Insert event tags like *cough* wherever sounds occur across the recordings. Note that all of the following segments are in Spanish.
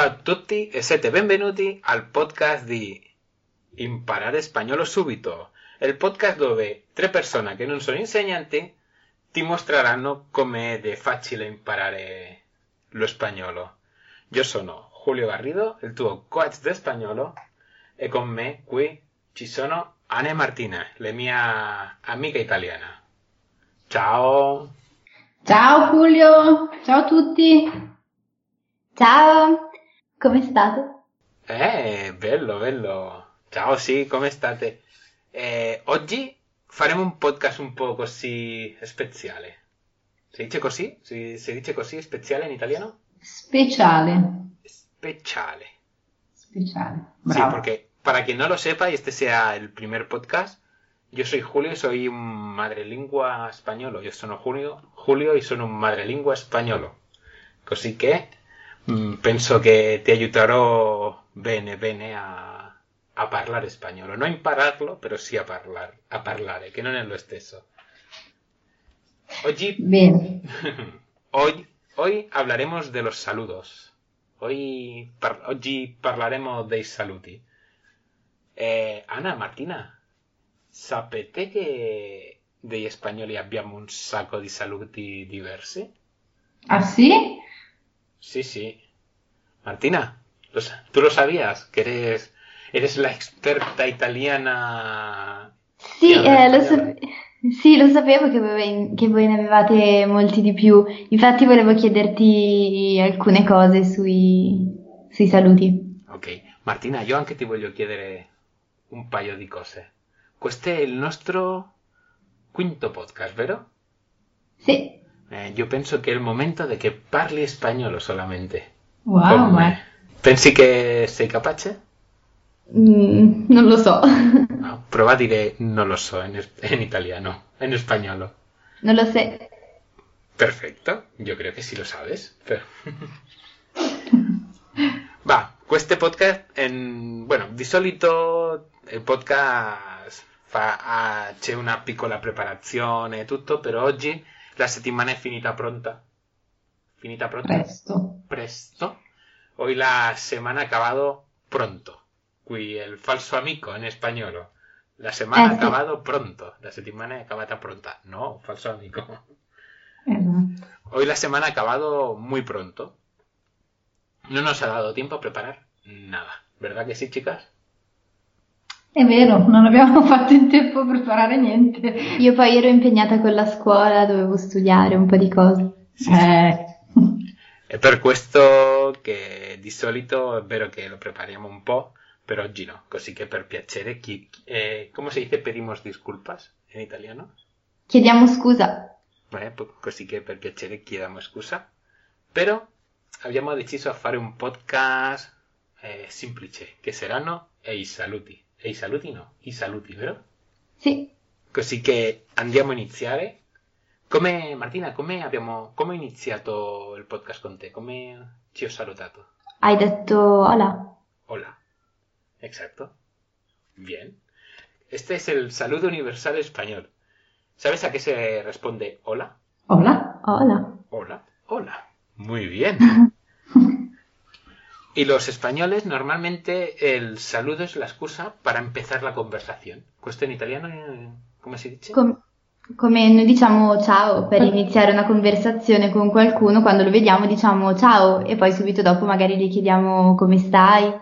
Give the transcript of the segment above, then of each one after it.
Ciao a tutti e siete benvenuti al podcast di Imparare Spagnolo Subito, il podcast dove tre persone che non sono insegnanti ti mostreranno come è facile imparare lo spagnolo. Io sono Julio Garrido, il tuo coach di spagnolo, e con me qui ci sono Anne Martina, la mia amica italiana. Ciao! Ciao Julio, ciao a tutti. Ciao, come state? Eh, bello, bello. Ciao, sì, come state? Eh, oggi faremo un podcast un po' così speciale. Si dice così? Si, si dice così, speciale in italiano? Speciale. Speciale. Speciale. Sí, porque para quien no lo sepa y este sea el primer podcast, yo soy Julio y soy un madrelingua españolo. Yo sono Julio, Julio y sono un madrelingua spagnolo. Così che mm, penso che ti aiuterò bene bene a, a parlare spagnolo. No a impararlo, pero sí a parlar, a parlare, che non è lo stesso. Oggi Bene. *laughs* Hoy, hoy hablaremos de los saludos. Hoy, par- oggi parlaremo dei saluti. Eh, Anna, Martina, sapete che degli spagnoli abbiamo un sacco di saluti diversi? Ah sì? Sí, sí. Martina, ¿tú lo sabías? Que eres, eres la experta italiana. Sì, eh, lo sape- sì, lo sapevo che voi, che voi ne avevate molti di più. Infatti volevo chiederti alcune cose sui, sui saluti. Ok, Martina, io anche ti voglio chiedere un paio di cose. Questo è il nostro quinto podcast, vero? Sì, Eh, io penso che è il momento di che parli spagnolo solamente. Wow, ma. Pensi che sei capace? Mm, non lo so. No, prova a dire non lo so in, in italiano, in spagnolo. Non lo sé. Perfecto, yo creo que sí lo sabes. Pero- *laughs* Va, questo podcast, en, bueno, di solito il podcast fa, ah, c'è una piccola preparazione e tutto, però oggi la settimana è finita pronta. Finita pronta? presto. Presto. Hoy la semana ha acabado pronto. Qui el falso amico en español. La semana ha sì. acabado pronto. La settimana è acabata pronta. No, falso amico. Esatto. Hoy la semana ha acabado muy pronto. No nos ha dado tiempo a preparar nada. ¿Verdad que sí, chicas? È vero, non abbiamo *laughs* fatto in tempo a preparare niente. Io poi ero impegnata con la scuola, dovevo studiare un po' di cose. Sì, Eh, È per questo che di solito è vero che lo prepariamo un po', però oggi no. Così che per piacere, chi, eh, ¿cómo se dice pedimos disculpas en italiano? Chiediamo scusa. Beh, così che per piacere chiediamo scusa. Però abbiamo deciso a fare un podcast eh, semplice, che saranno e i saluti. E i saluti no, i saluti, vero? Sì. Così che andiamo a iniziare. Come, Martina, come abbiamo, come ho iniziato il podcast con te? Come ci ho salutato? Hai detto hola. Hola. Exacto. Bien. Este es el saludo universal español. ¿Sabes a qué se responde hola? hola. Hola. Hola. Hola. Muy bien. *laughs* Y los españoles normalmente el saludo es la excusa para empezar la conversación. Questo in italiano, come si dice? Com- come noi diciamo ciao per iniziare una conversazione con qualcuno, quando lo vediamo diciamo ciao e poi subito dopo magari gli chiediamo come stai.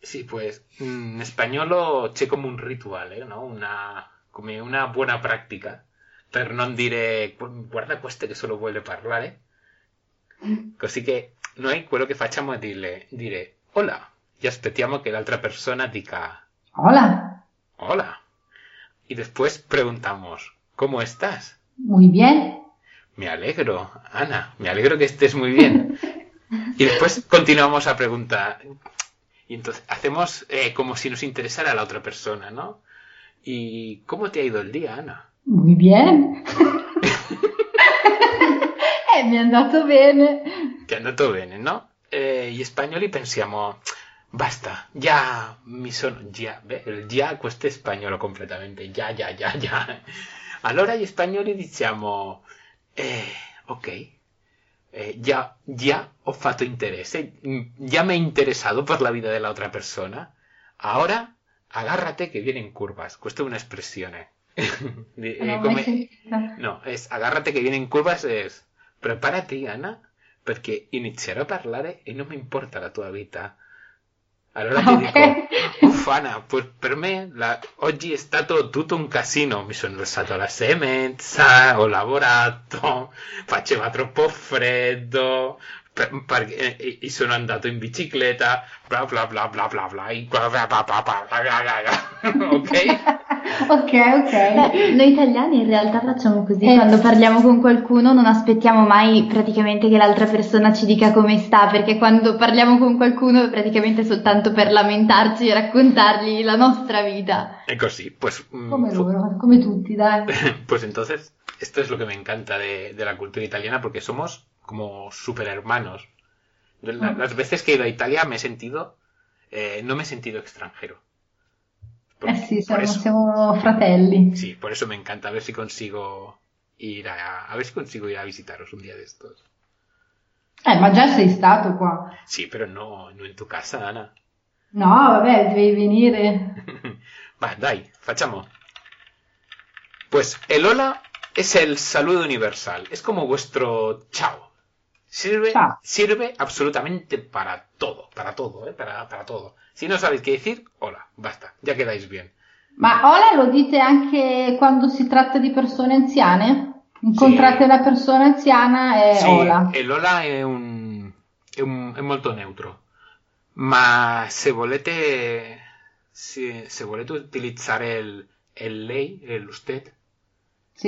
Sí, pues en español c'è come un rituale, no? Una, come una buona pratica per non dire "Gu- guarda questo che solo vuole parlare. *laughs* Così che noi quello che facciamo è dirle, dire hola e aspettiamo che l'altra persona dica Hola. hola. Y después preguntamos, ¿cómo estás? Muy bien. Me alegro, Ana, me alegro que estés muy bien. *laughs* Y después continuamos a preguntar. Y entonces hacemos eh, como si nos interesara la otra persona, ¿no? ¿Y cómo te ha ido el día, Ana? Muy bien. *laughs* *laughs* eh, mi è andato bene. È andato bene, no? Eh, gli spagnoli pensiamo, basta, già mi sono, già, beh, già questo è spagnolo completamente, già, già, già, già. Allora gli spagnoli diciamo, eh, ok, eh, già, già ho fatto interesse, ya me he interesado por la vida de la otra persona. Ahora, agárrate que vienen curvas. Questa è un'espressione. Eh, *laughs* come- sentita. No, es agárrate que vienen curvas es preparati, Anna, perché inizierò a parlare e non mi importa la tua vita. Allora *laughs* ti dico, pues per me la- oggi è stato tutto un casino, mi sono alzato alla sei e mezza, ho lavorato, *laughs* faceva troppo freddo, e sono andato in bicicletta, bla bla bla bla bla bla, bla bla bla bla bla ok? ok, ok. Beh, noi italiani in realtà facciamo così, eh, quando parliamo con qualcuno non aspettiamo mai praticamente che l'altra persona ci dica come sta, perché quando parliamo con qualcuno è praticamente soltanto per lamentarci e raccontargli la nostra vita. È così, pues, Come loro, come tutti, dai. pues entonces, esto es lo che mi encanta della de cultura italiana, perché somos como super hermanos. Las veces que he ido a Italia me he sentido, eh, no me he sentido extranjero. Por- Eh sì, por siamo, eso, fratelli. sí, por eso me encanta. A ver si consigo ir a, a ver si consigo ir a visitaros un día de estos. Eh, ma già sei stato qua. Sí, pero no, no en tu casa, Ana. No, vabbè, devi venire. *laughs* Va, dai, facciamo. Pues el hola es el saludo universal. Es como vuestro chao. Sirve, Chao. sirve absolutamente para todo, para todo, ¿eh? para, para todo. Si no sabéis qué decir, hola, basta, ya quedáis bien. Ma hola lo dite anche quando si tratta di persone anziane? Incontrate Sì. una persona anziana e Sí, hola. el hola è un, è un- è molto neutro. Ma se volete, se, se volete utilizzare il, il lei, el usted,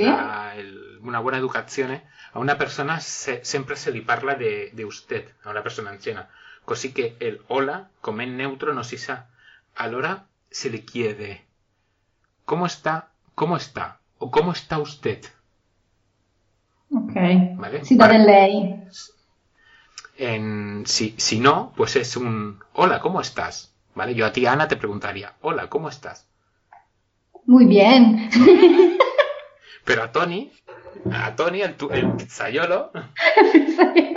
El- una buona educazione, a una persona se- sempre se li parla de, de usted, a una persona anziana. Così che il hola, come è neutro, non si sa. Allora se le chiede, ¿cómo está? ¿Cómo está? O ¿cómo está usted? Ok. Vale. Si dà Vale. En- si, si no, pues es un hola, ¿cómo estás? ¿Vale? Yo a ti, Ana, te preguntaría, hola, ¿cómo estás? Muy bien. *laughs* Pero a Tony, a Tony, el, tu- el pizzaiolo, *laughs*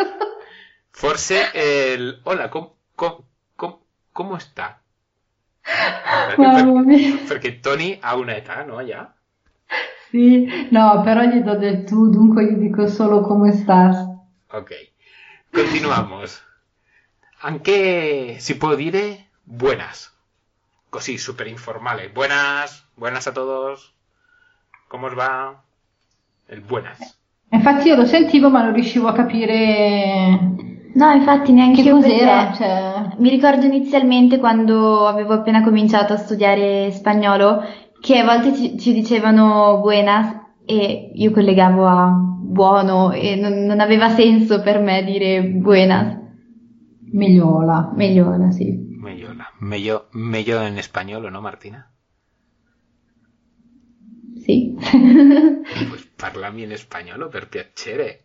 forse el hola, ¿cómo, cómo, cómo, está? *laughs* Mamma mia. Perché Tony ha un'età, no? Ya. Sì, no, però gli do del tu, dunque gli dico solo come stas. Ok. Continuamos. Anche si può dire buenas. Così, super informale. Buenas, buenas a todos. ¿Cómo os va? El buenas. Infatti io lo sentivo ma non riuscivo a capire No, infatti neanche che io cos'era. Cioè, mi ricordo inizialmente quando avevo appena cominciato a studiare spagnolo che a volte ci, ci dicevano buenas e io collegavo a buono e non, non aveva senso per me dire buenas. migliola. Meglio, sì. Mellola. Mello, mello en español, ¿o no, Martina? Sì. Pues parlami in spagnolo per piacere.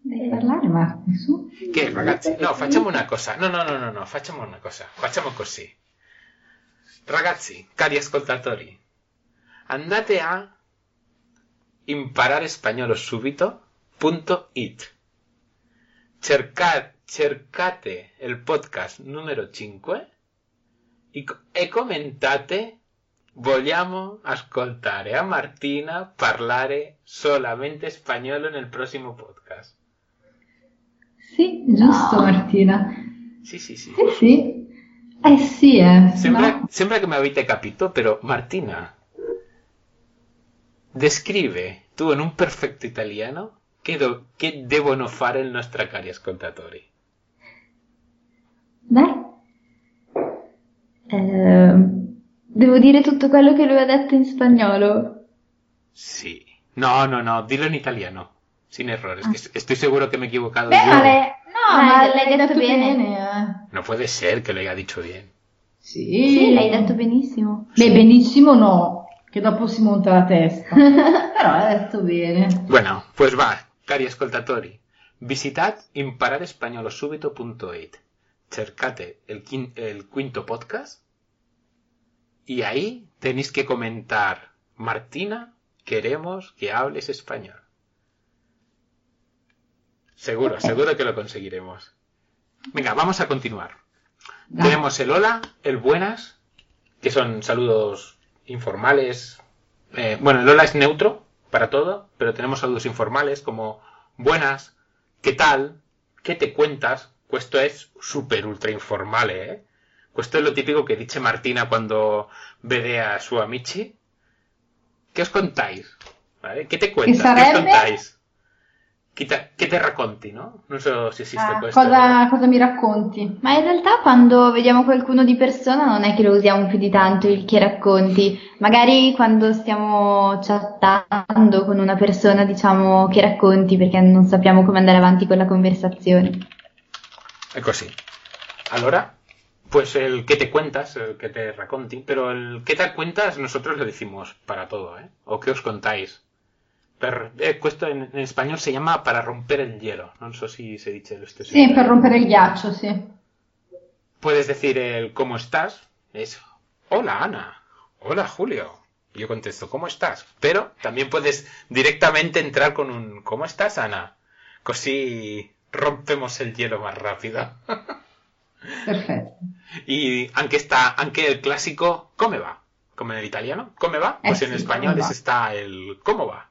Devi parlare su. Che ragazzi, no, facciamo una cosa. No, no, no, no, no, facciamo una cosa. Facciamo così. Ragazzi, cari ascoltatori, andate a impararespagnolo.subito.it. Cerca- cercate il podcast numero 5 e, co- e commentate vogliamo ascoltare a Martina parlare solamente spagnolo nel prossimo podcast. Sì, giusto No. Martina. Sì, sì, sì. Sì, sì. Eh sì, eh. Sembra, No. sembra che mi avete capito, però Martina, descrive tu in un perfetto italiano che, do- che devono fare i nostri cari ascoltatori. Dai. Ehm, devo dire tutto quello che lui ha detto in spagnolo. Sì. No, no, no, dillo in italiano. Sin errores, que estoy seguro que me he equivocado Beh, yo. ma le- no, Dai, ma l'hai l'hai detto detto bene. bene. eh. No puede ser que lo haya dicho bien. Sì. Sì, l'hai detto benissimo. Beh, benissimo no, che dopo si monta la testa. *laughs* Però hai detto bene. Bueno, pues va, cari ascoltatori. Visitad impararespañolosubito.it. Cercate el quinto podcast y ahí tenéis que comentar, Martina, queremos que hables español. Seguro, seguro que lo conseguiremos. Venga, vamos a continuar. Tenemos el hola, el buenas, que son saludos informales. Eh, bueno, el hola es neutro para todo, pero tenemos saludos informales como buenas, ¿qué tal? ¿Qué te cuentas? Esto es súper ultra informal, ¿eh? Esto es lo típico que dice Martina cuando vede a su amici. ¿Qué os contáis? ¿Vale? ¿Qué te cuentas? ¿Qué os contáis? Che te, che te racconti, no? Non so se esiste Ah, questo. cosa, cosa mi racconti? Ma in realtà quando vediamo qualcuno di persona non è che lo usiamo più di tanto il che racconti. Magari quando stiamo chattando con una persona diciamo che racconti perché non sappiamo come andare avanti con la conversazione. È così. Allora, pues el que te cuentas, el que te racconti, pero el que te cuentas nosotros lo decimos para todo, ¿eh? O qué os contáis. Per, eh, español se llama para romper el hielo. No sé si se dice lo stesso. Sì, per rompere il ghiaccio, sì. Puedes decir el ¿cómo estás? Es hola Ana, hola Julio. Yo contesto ¿cómo estás? Pero también puedes directamente entrar con un ¿cómo estás Ana? Così rompemos el hielo más rápido. Perfetto. Y aunque está, aunque el clásico ¿come va? Como en el italiano, ¿come va? Pues en español es está el ¿cómo va?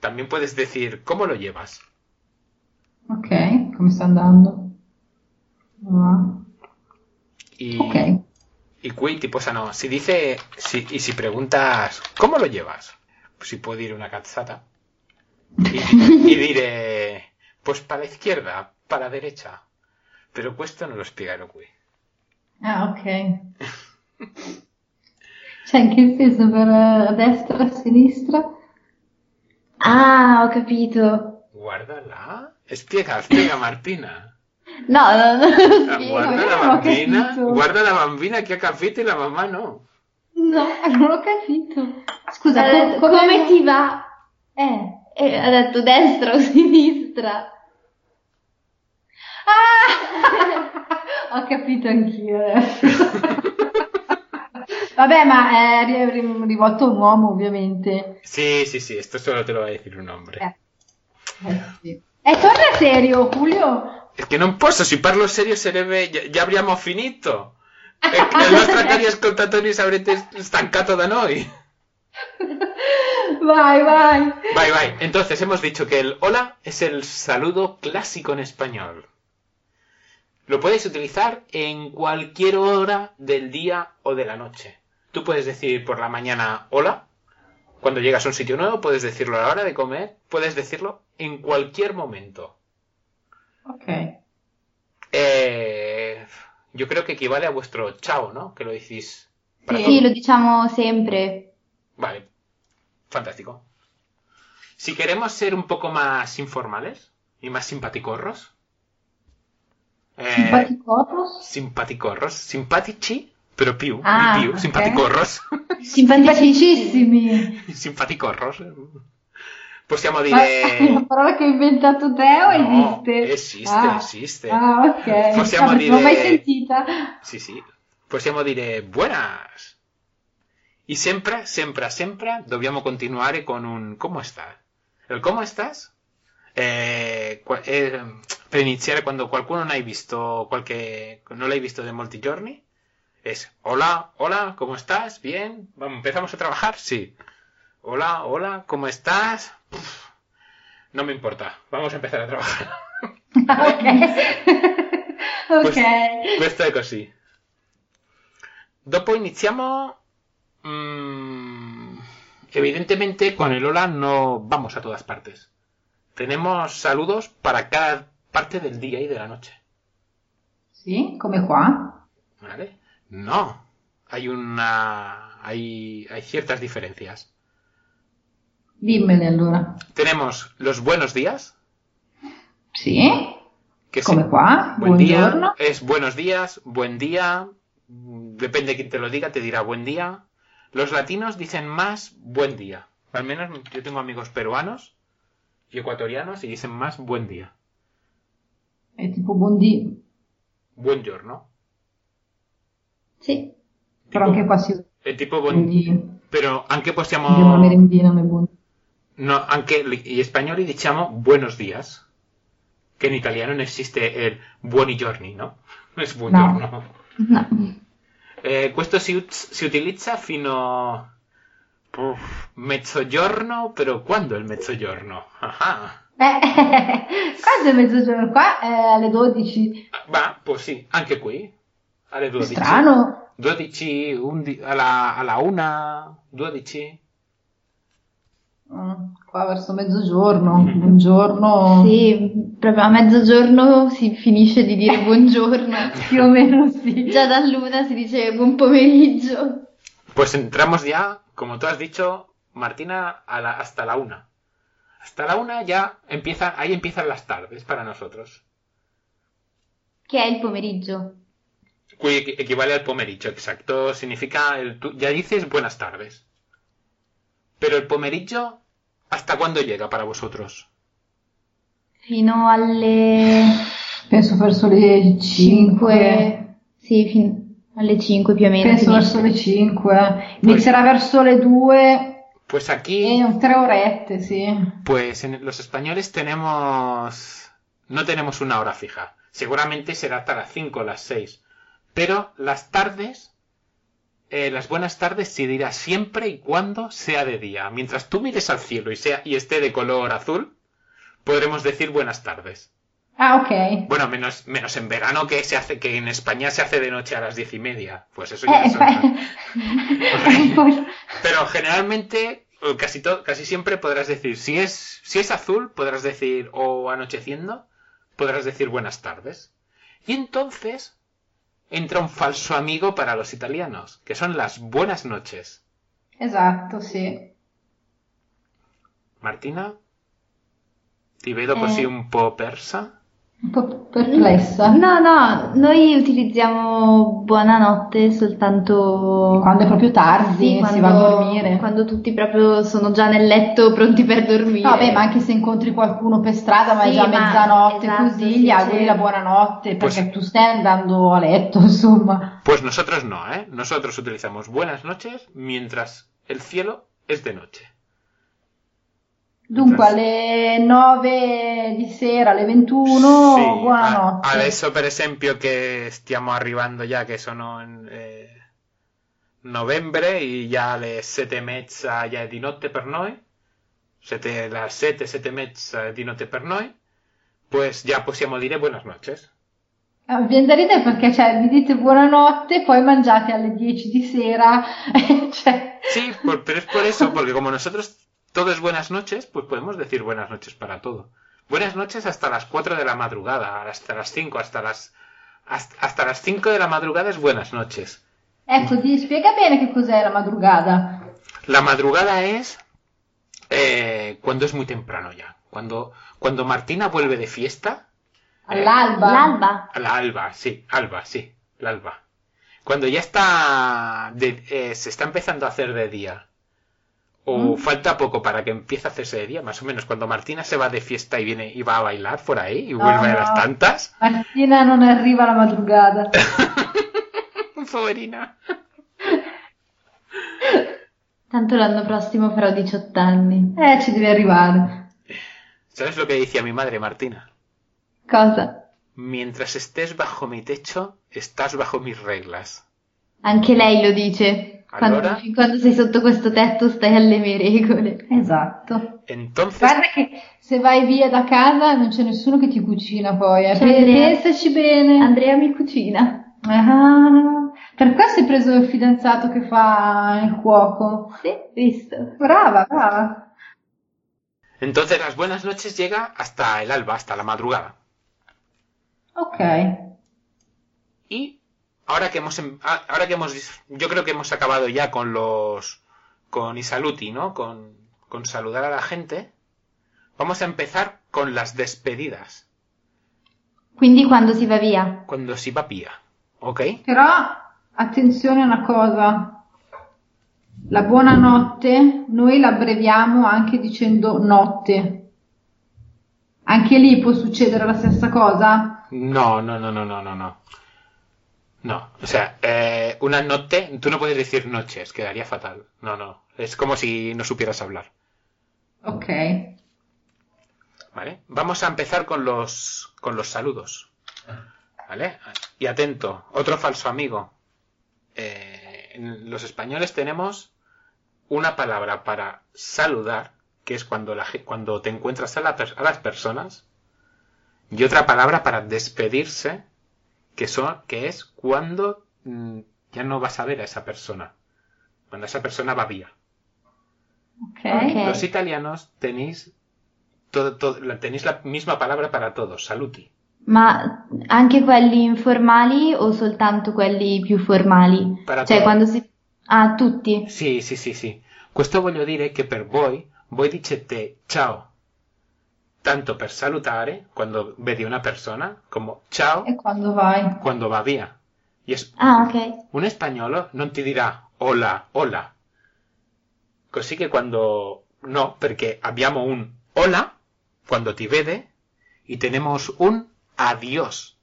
También puedes decir ¿cómo lo llevas? Ok, come sta andando? Y, Ok. y qui tipo sano, si dice, si, y si preguntas ¿cómo lo llevas? Pues si puedo ir una cazzata. Y, y diré, pues para la izquierda, para la derecha. Pero questo non lo spiegano qui. Ah, ok. Cioè, in che senso? Per eh, destra, a sinistra? Ah, ho capito. Guarda là. Spiega, spiega Martina. No, no, no, lo Ah, spiego. Guarda la bambina, guarda la bambina che ha capito e la mamma no. No, non ho capito. Scusa, Ha co- detto, come ti va? Eh. E ha detto destra o sinistra. Ah! *laughs* ho capito anch'io adesso. *laughs* Vabbè, ma è ri- rivolto a un uomo, ovviamente. Sí, sí, sí, esto solo te lo va a decir un hombre. Eh. Eh, sì. Eh, torna serio, Julio. È che non posso, se parlo serio sarebbe... Già, già abbiamo finito. I nostri *laughs* cari ascoltatori avrete stancato da noi. Vai, vai. Vai, vai. Entonces hemos dicho que el hola es el saludo clásico en español. Lo puedes utilizar en cualquier hora del día o de la noche. Tú puedes decir por la mañana hola. Cuando llegas a un sitio nuevo, puedes decirlo a la hora de comer. Puedes decirlo en cualquier momento. Ok. Eh, yo creo que equivale a vuestro chao, ¿no? Que lo decís para Sí. todo. Lo diciamo sempre. Vale, fantástico. Si queremos ser un poco más informales y más simpaticorros, Simpaticoros? simpaticorros, simpatici, pero più, Ah, di più, ok. simpaticorros, Simpaticissimi. simpaticorros, possiamo dire... *laughs* una parola che hai inventato te o No, esiste? esiste, Ah. esiste. Ah, ok. Possiamo Ah, perché Non l'ho mai dire- sentita. Sì, sì. Possiamo dire buenas. Y siempre, siempre, siempre dobbiamo continuare con un ¿cómo estás? El ¿cómo estás? Eh, eh, per iniziare quando qualcuno non hai visto qualche, non l'hai visto de molti giorni, es hola, hola, ¿cómo estás? Bien, vamos, empezamos a trabajar, sí. Hola, hola, ¿cómo estás? No me importa, vamos a empezar a trabajar. *laughs* ok. Questo, *laughs* ok. questo è così. Dopo iniziamo. mm, evidentemente, con el hola no vamos a todas partes. Tenemos saludos para cada parte del día y de la noche. Sì, come qua. ¿Vale? No. Hay una. Hay, hay ciertas diferencias. Dimmene allora. Tenemos los buenos días. Sì, Que come sí, qua. buen día Buongiorno. es buenos días, buen día. Depende de quién te lo diga, te dirá buen día. Los latinos dicen más buen día. Al menos yo tengo amigos peruanos y ecuatorianos y dicen más buen día. È tipo buondì. Buongiorno. Sì. Però Tipo- anche qua si El tipo buondì. Pero aunque Andiamo a possiamo... merendina, non è buono. No, anche gli spagnoli diciamo buenos días. que en italiano no existe el buoni giorni, ¿no? Es buongiorno. No. Eh, questo si, si utilizza fino Uff, mezzogiorno, però quando è il mezzogiorno? Ah, Eh, *laughs* quando è mezzogiorno? Qua è alle 12. ma può sì, anche qui alle 12. Strano. 12, 11, alla, alla 1, 12. Mm, Qua verso mezzogiorno. Buongiorno. Sì, proprio a mezzogiorno si finisce di dire buongiorno. *laughs* Più o meno sì. Già da luna si dice buon pomeriggio. Pues entramos ya, como tú has dicho, Martina, a la- hasta la 1. Hasta la 1 ya empiezan, ahí empiezan las tardes para nosotros. Che è il pomeriggio. Qui equi- equivale al pomeriggio, exacto. Significa, el, tú ya dices buenas tardes. Pero el pomeriggio, ¿hasta cuándo llega para vosotros? Fino alle Penso verso le 5. 5. Sì, fin- alle 5 più o meno. Penso verso le 5. Inizierà verso le 2. Pues aquí, un orette, sì. pues en los españoles tenemos, no tenemos una hora fija. Seguramente será hasta las 5 o las 6. Pero las tardes, eh, las buenas tardes se dirá siempre y cuando sea de día. Mientras tú mires al cielo y, sea, y esté de color azul, podremos decir buenas tardes. Ah, ok. Bueno, menos, menos en verano que se hace, que en España se hace de noche a las diez y media. Pues eso ya Eh, es poi- *laughs* Pero generalmente, o casi, casi siempre podrás decir, si es, si es azul, podrás decir, o anocheciendo, podrás decir buenas tardes. Y entonces entra un falso amigo para los italianos, que son las buenas noches. Esatto, sì. Martina, ti vedo Eh. così un po' persa. Un po' perplessa. No, no, noi utilizziamo buonanotte soltanto Quando è proprio tardi, Sì, si va a dormire. Quando tutti proprio sono già nel letto pronti per dormire. Vabbè, ma anche se incontri qualcuno per strada, ma è Sì, già ma- mezzanotte, esatto, così sì, gli auguri sì. la buonanotte perché Pues- tu stai andando a letto, *laughs* insomma. Pues nosotros no, ¿eh? Nosotros utilizamos buenas noches mientras el cielo es de noche. Dunque, Esatto. alle 9 di sera, alle 21, Sì, buonanotte. adesso per esempio che stiamo arrivando già che sono eh, novembre e già alle sette e mezza già è di notte per noi, sette, las sette, sette e mezza di notte per noi, pues ya possiamo dire buenas noches. Ah, viene da ridere perché cioè, vi dite buonanotte, poi mangiate alle 10 di sera, *laughs* cioè, Sí, por- pero es por eso, porque como nosotros todo es buenas noches, pues podemos decir buenas noches para todo. Buenas noches hasta las 4 de la madrugada, hasta las 5, hasta las hasta, hasta las 5 de la madrugada es buenas noches. ecco, ti spiega bene che cos'è la madrugada. La madrugada es eh, cuando es muy temprano ya. Cuando, cuando Martina vuelve de fiesta. eh, All'alba. L'alba. a la alba, sí, alba, sí, la alba. Cuando ya está, de- eh, se está empezando a hacer de día. O Mm. falta poco para que empiece a hacerse de día, más o menos. Cuando Martina se va de fiesta y viene y va a bailar por ahí y No, vuelve a las tantas. Martina non arriva la madrugada. *laughs* Poverina. Tanto l'anno prossimo farò 18 anni. Eh, ci devi arrivare. ¿Sabes lo que decía mi madre, Martina? Cosa? Mientras estés bajo mi techo, estás bajo mis reglas. Anche lei lo dice. Quando, Allora? fin quando sei sotto questo tetto stai alle mie regole. Esatto. Entonces, Guarda che se vai via da casa non c'è nessuno che ti cucina poi. eh. Andrea. Pensaci bene. Andrea mi cucina. Ah, per questo hai preso il fidanzato che fa il cuoco. Sì, visto. Brava, brava. entonces las buenas noches llega hasta el alba, hasta la madrugada. Ok. Y ahora que hemos, ahora que hemos, yo creo que hemos acabado ya con los, con i saluti, ¿no? Con, con saludar a la gente. Vamos a empezar con las despedidas, Quindi quando si va via? cuando si va via, ¿ok? Però attenzione a una cosa. La buonanotte noi l'abbreviamo anche dicendo notte. Anche lì può succedere la stessa cosa? No, no, no, no, no, no, no. No, o sea, eh, una noche, tú no puedes decir noches, quedaría fatal. No, no, es como si no supieras hablar. Ok. ¿Vale? Vamos a empezar con los, con los saludos. ¿Vale? Y atento, otro falso amigo. Eh, en los españoles tenemos una palabra para saludar, que es cuando, la, cuando te encuentras a, la a las personas, y otra palabra para despedirse, que, son, que es cuando mm, ya no vas a ver a esa persona, cuando esa persona va vía. Ok. Ok. Los italianos tenéis, todo, todo- la- tenéis la misma palabra para todos, saluti. Ma anche quelli informali o soltanto quelli più formali? Para Cioè, quando si... Ah, tutti. Sì, sì, sì, sì. Questo voglio dire che per voi, voi dicete ciao, tanto per salutare quando vedi una persona, come ciao E quando vai? quando va via. Y es- Ah, ok. un spagnolo non ti dirà hola, hola. Così che quando no, perché abbiamo un hola quando ti vede y tenemos un adiós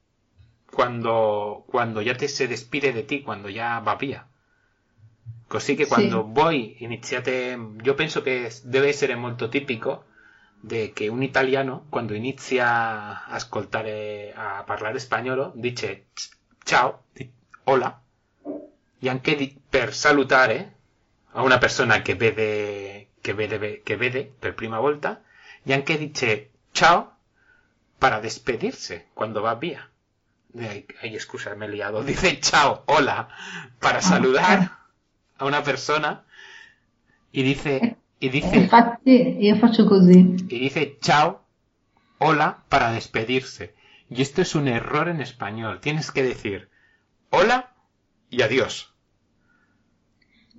cuando, cuando ya te se despide de ti, cuando ya va via. Così che quando voi iniziate, io penso che deve essere molto tipico de che un italiano quando inizia a ascoltare, a parlare spagnolo, dice ciao, hola, e anche di- per salutare a una persona che vede, che vede, che vede per prima volta, e anche dice ciao para despedirse cuando va via. Ay, ay, scusa, me he liado. *laughs* Dice chao, hola, para saludar *laughs* a una persona y dice, y Eh, dice, Infatti io faccio così. y dice chao, hola para despedirse. Y esto es un error en español. Tienes que decir hola y adiós.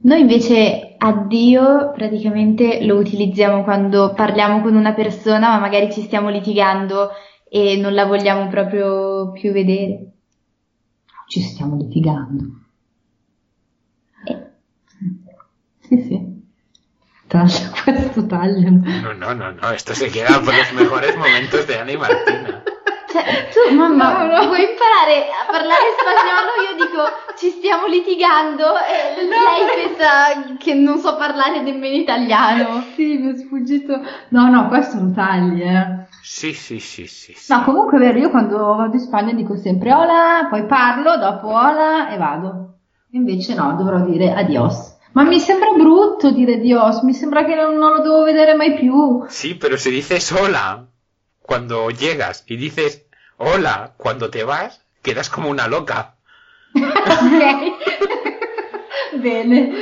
Noi invece addio praticamente lo utilizziamo quando parliamo con una persona, ma magari ci stiamo litigando e non la vogliamo proprio più vedere. Ci stiamo litigando. Eh, Sì, sì. Taglia questo, taglialo. No, no, no, no. Esto se queda por los mejores momentos de Ana y Martina. Cioè, tu mamma, No, no. vuoi imparare a parlare spagnolo? Io dico ci stiamo litigando e lei pensa che non so parlare nemmeno italiano. Sì, mi è sfuggito. No, no, questo lo tagli, eh. Sí, sí, sí, sí. sí. No, comunque è vero, io quando vado in Spagna dico sempre hola, poi parlo, dopo hola e vado. Invece no, dovrò dire adios. Ma mi sembra brutto dire adios, mi sembra che non, non lo devo vedere mai più. Sí, pero si dices hola cuando llegas y dices hola cuando te vas, quedas como una loca. Ok. *laughs* Bene.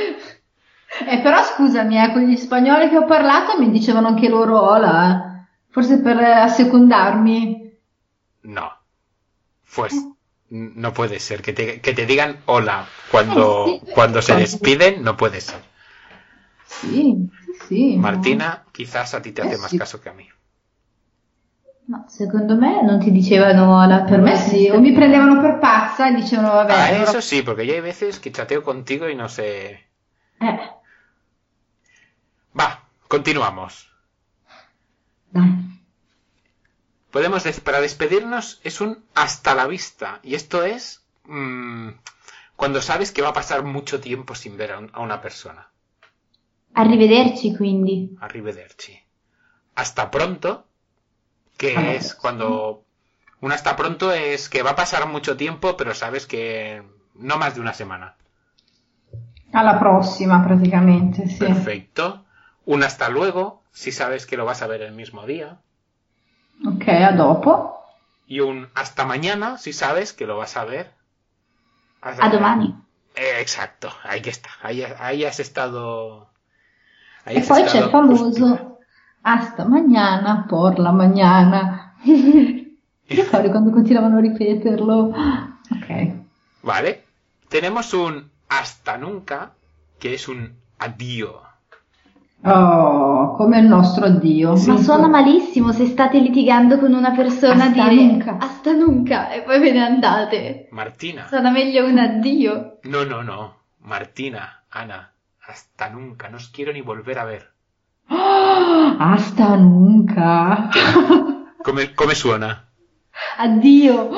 Eh, però scusami, eh, con gli spagnoli che ho parlato mi dicevano anche loro hola, eh. Forse per eh, assecondarmi. No. Pues no puede ser. Que te, que te digan hola cuando, *laughs* sí. cuando se despiden, no puede ser. Sì, sì. Martina, quizás a ti te Eh, hace más sí. caso que a mí. No, secondo me non ti dicevano la Per me o mi prendevano per pazza e dicevano vabbè, Ah, eso sí, porque yo hay veces que chateo contigo y no sé. Eh, Va, continuamos. dai. Podemos decir, para despedirnos es un hasta la vista. Y esto es mm, cuando sabes que va a pasar mucho tiempo sin ver a, un- a una persona. Arrivederci quindi. Arrivederci. Hasta pronto, que Ah, es cuando... Un hasta pronto es que va a pasar mucho tiempo, pero sabes que no más de una semana. Alla prossima praticamente, sì. Perfecto. Un hasta luego, si sabes que lo vas a ver el mismo día. Ok, a dopo. Y un hasta mañana, si sabes que lo vas a ver. A domani. Eh, exacto, ahí está. Ahí, ahí has estado. ahí E has poi c'è il famoso hasta mañana por la mañana. *laughs* Ricordi quando continuavano a ripeterlo? Ok. Vale. Tenemos un hasta nunca, que es un addio. Oh, come il nostro addio. Ma suona malissimo se state litigando con una persona Hasta dire nunca. hasta nunca e poi ve ne andate. Martina. Suona meglio un addio. No, no, no. Martina, Ana, hasta nunca. No os quiero ni volver a ver. Oh, *gasps* hasta nunca. *laughs* Come, come suena? Addio.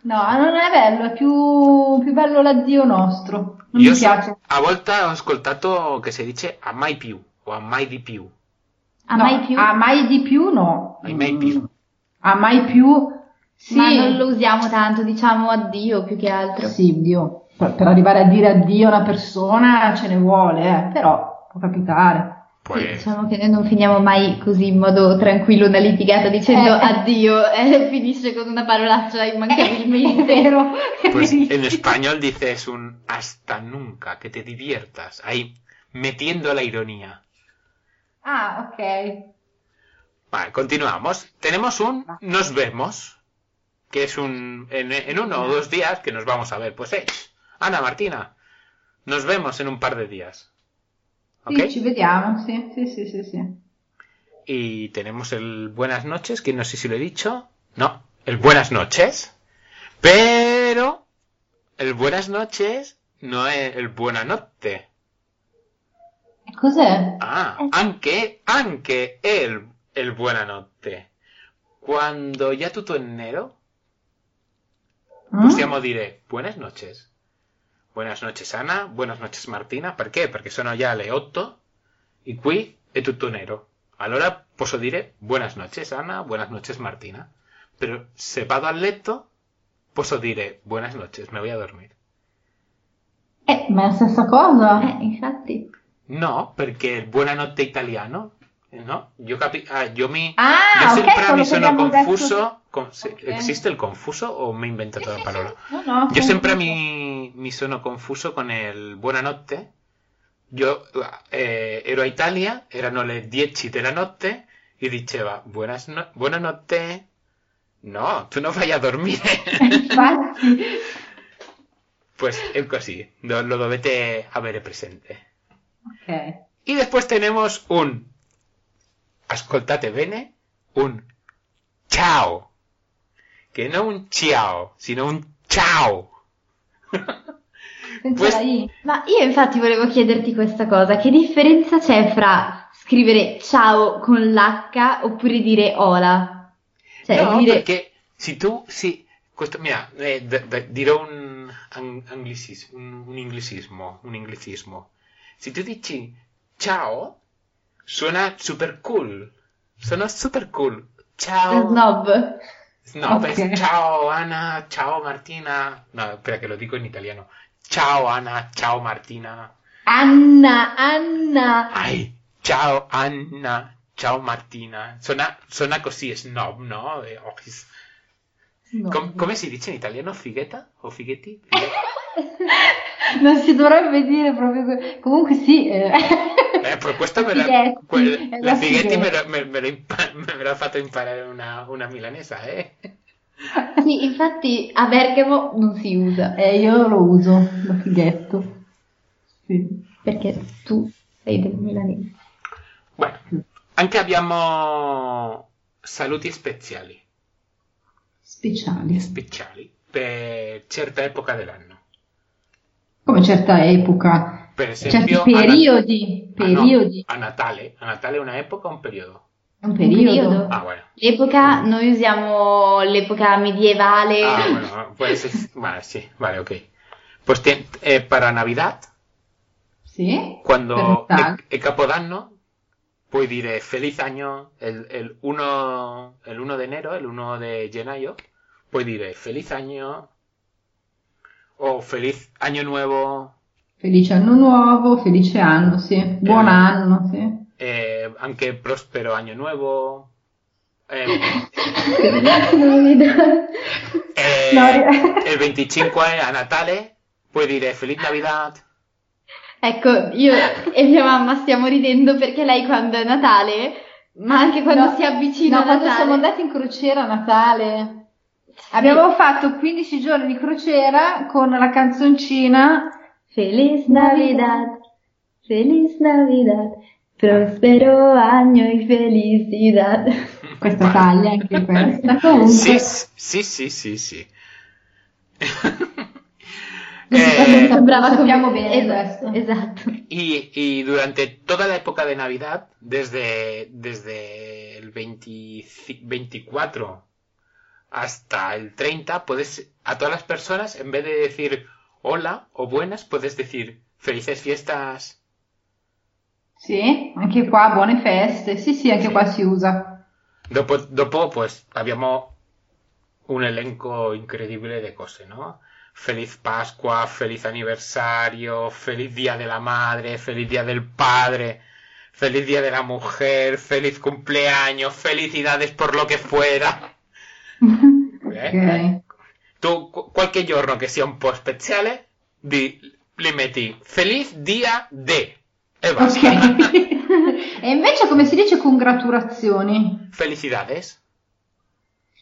No, non è bello, è più, più bello l'addio nostro. Non Io mi so- piace. a volta ho ascoltato che si dice a mai più o a mai di più. A No, mai più? A mai di più no. Ai mai più. A mai più sì. Ma non lo usiamo tanto, diciamo addio più che altro. Sì, Dio. Per, per arrivare a dire addio a una persona ce ne vuole, eh, però può capitare. Sì, Pues, diciamo che noi non finiamo mai così in modo tranquillo una litigata dicendo Eh. addio e *laughs* finisce con una parolaccia immancabilmente. *laughs* vero. è pues en español dices un hasta nunca, que te diviertas. Ahí, metiendo la ironía. Ah, ok. Vale, continuamos. Tenemos un nos vemos, que es un en, en uno o dos días que nos vamos a ver. Pues, eh, Ana Martina, nos vemos en un par de días. ¿Ok? Sì, ci vediamo, sì, sì, sì, sì, sì. Y tenemos el buenas noches, que no sé si lo he dicho. No, el buenas noches. Pero el buenas noches no es el buena notte. Cos'è? Ah, anche, anche el, el buonanotte. Quando già tutto è nero, Mm? possiamo dire buenas noches. Buenas noches Ana, buenas noches Martina. Perché? Perché sono già le 8 e qui è tutto nero. Allora posso dire buenas noches Ana, buenas noches Martina. Però se vado a letto posso dire buenas noches, me voy a dormir. Eh, ma è la stessa cosa. Eh, infatti. No, perché il buonanotte italiano, no? Io, capi- ah, io mi... Ah, Io sempre mi sono confuso. con-. ¿Existe il confuso o mi he inventato la parola? No, no, sempre sì. mi, mi sono confuso con il buonanotte. Io eh, ero a Italia, erano le 10 della notte e diceva buonas no- buonanotte. No, tu non vai a dormire. *laughs* Infatti. pues è così, lo, lo dovete avere presente. Ok. Y después tenemos un, ascoltate bene, un ciao. Que no un ciao, sino un ciao. Questo-. Ma io infatti volevo chiederti questa cosa, che differenza c'è fra scrivere ciao con l'H oppure dire hola? Cioè no, dire perché se tu, sì, questo, mira, eh, d- d- dirò un, an- un, un inglesismo, un inglesismo. Se tu dici ciao, suona super cool, suona super cool. Ciao. snob. No, Ok. pues, ciao Ana, ciao Martina. No, espera que lo digo en italiano. Ciao Ana, ciao Martina. Anna, Anna. Ay, ciao Anna, ciao Martina. Suena, suena così snob, no? Eh, oh, is- No. Com- come si dice in italiano? Figuetta? O fighetti? Fighe- *laughs* *laughs* Non si dovrebbe dire proprio que- Comunque sì. eh. Eh, per questo me la, Fighetti, quel- è la la fighetti me, lo- me, me lo impa- *laughs* me l'ha fatto imparare una, una milanesa, eh? Sì, infatti a Bergamo non si usa, Eh, io lo uso, lo fighetto. Sì. perché tu sei del milanese. Bueno, anche abbiamo saluti speciali. Speciali. speciali per certa epoca dell'anno. Come certa epoca. Per Certi esempio, periodi. a, Nat- ah, no, periodi. a Natale. A Natale è una epoca o un periodo? Un Un periodo. periodo. Ah, bueno. L'epoca, noi usiamo l'epoca medievale. Ah, bueno, pues es- vale, sí, vale, ok. Pues te- eh, para Navidad, Sì. cuando Per Natale. è, è Capodanno, puoi dire feliz año el, el 1, el 1 de enero, el 1 de gennaio, puoi dire feliz año o feliz año nuevo, Felice anno nuovo, felice anno, sì. Buon Eh. anno, sì. eh, anche prospero año nuevo. eh, Non mi dà- Eh, No, il 25 a Natale puoi dire Feliz Navidad. Ecco, io e mia mamma stiamo ridendo perché lei quando è Natale, ma anche quando No, si avvicina no, a quando Natale. siamo andati in crociera a Natale. Abbiamo fatto 15 giorni di crociera con la canzoncina. Feliz Navidad, Feliz Navidad, prospero año y felicidad. *laughs* Questa taglia, anche questa. Comunque, Sì, sì, sì, sì, sì. *laughs* Eh, Eh, Sembrava sappiamo bene esatto, questo. esatto. y, y durante toda la época de Navidad, desde, desde el 20 24 hasta el 30, puedes, a todas las personas, en vez de decir hola o buenas, puedes decir felices fiestas. Sì, anche qua buone feste. Sì, sì, anche Sì. qua si usa. Dopo, dopo, pues, abbiamo un elenco incredibile de cose, ¿no? Feliz Pascua, feliz aniversario, feliz Día de la Madre, feliz Día del Padre, feliz Día de la Mujer, feliz cumpleaños, felicidades por lo que fuera. Ok. Tu, qu- qualche giorno che sia un po' speciale, di, li metti feliz día de. E basta. Ok. *laughs* e invece come si dice congratulazioni? Felicidades.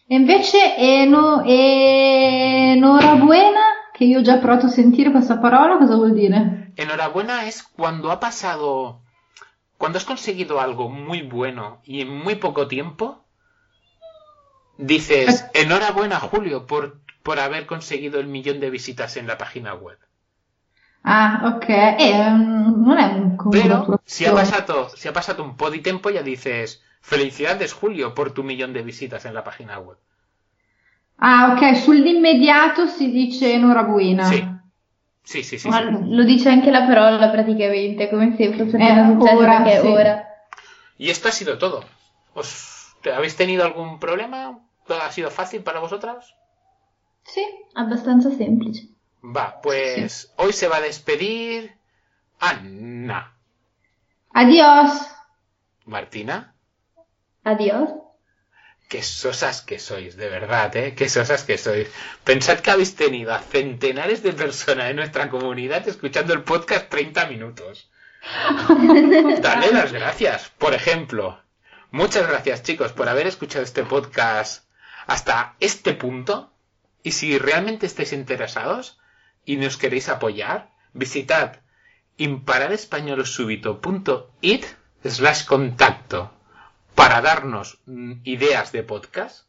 E invece eno, enhorabuena, che io ho già provato a sentire questa parola, cosa vuol dire? Enhorabuena es cuando ha pasado, cuando has conseguido algo muy bueno y en muy poco tiempo, dices, enhorabuena Julio por, por haber conseguido el millón de visitas en la página web. Ah, ok. Eh, non è un Pero si ha pasado, si ha pasado un po' di tempo ya dices, felicidades Julio por tu millón de visitas en la página web. Ah, ok, sull'immediato si dice enhorabuena. Sì. Sì, sì, sì, Ma sì. lo dice anche la parola praticamente, come se fosse Eh, appena successo ora, perché sì. ora. Y esto ha sido todo. ¿Os, ¿Habéis tenido algún problema? ¿Todo ha sido fácil para vosotras? Sì, abbastanza semplice. Va, pues hoy se va a despedir Anna. Adios. Martina, Adiós. qué sosas que sois, de verdad, ¿eh? Qué sosas que sois. Pensad que habéis tenido a centenares de personas en nuestra comunidad escuchando el podcast 30 minutos. *laughs* Dale las gracias. Por ejemplo, muchas gracias chicos por haber escuchado este podcast hasta este punto. Y si realmente estáis interesados y nos queréis apoyar, visitad impararespañolosúbito.it slash contacto para darnos mm, ideas de podcast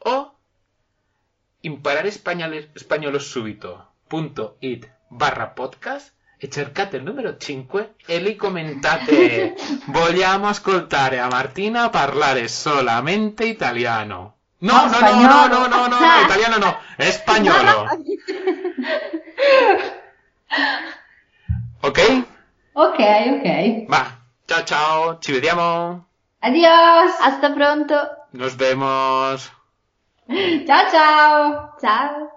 o impararespañolosúbito.it barra podcast e cercate il numero 5 e lì commentate *laughs* vogliamo ascoltare a Martina parlare solamente italiano no No, no no no no no no, no italiano no è spagnolo *laughs* ok? Ok, ok. va ciao ciao ci vediamo Adios. Hasta pronto. nos vemos *laughs* Ciao ciao. Ciao.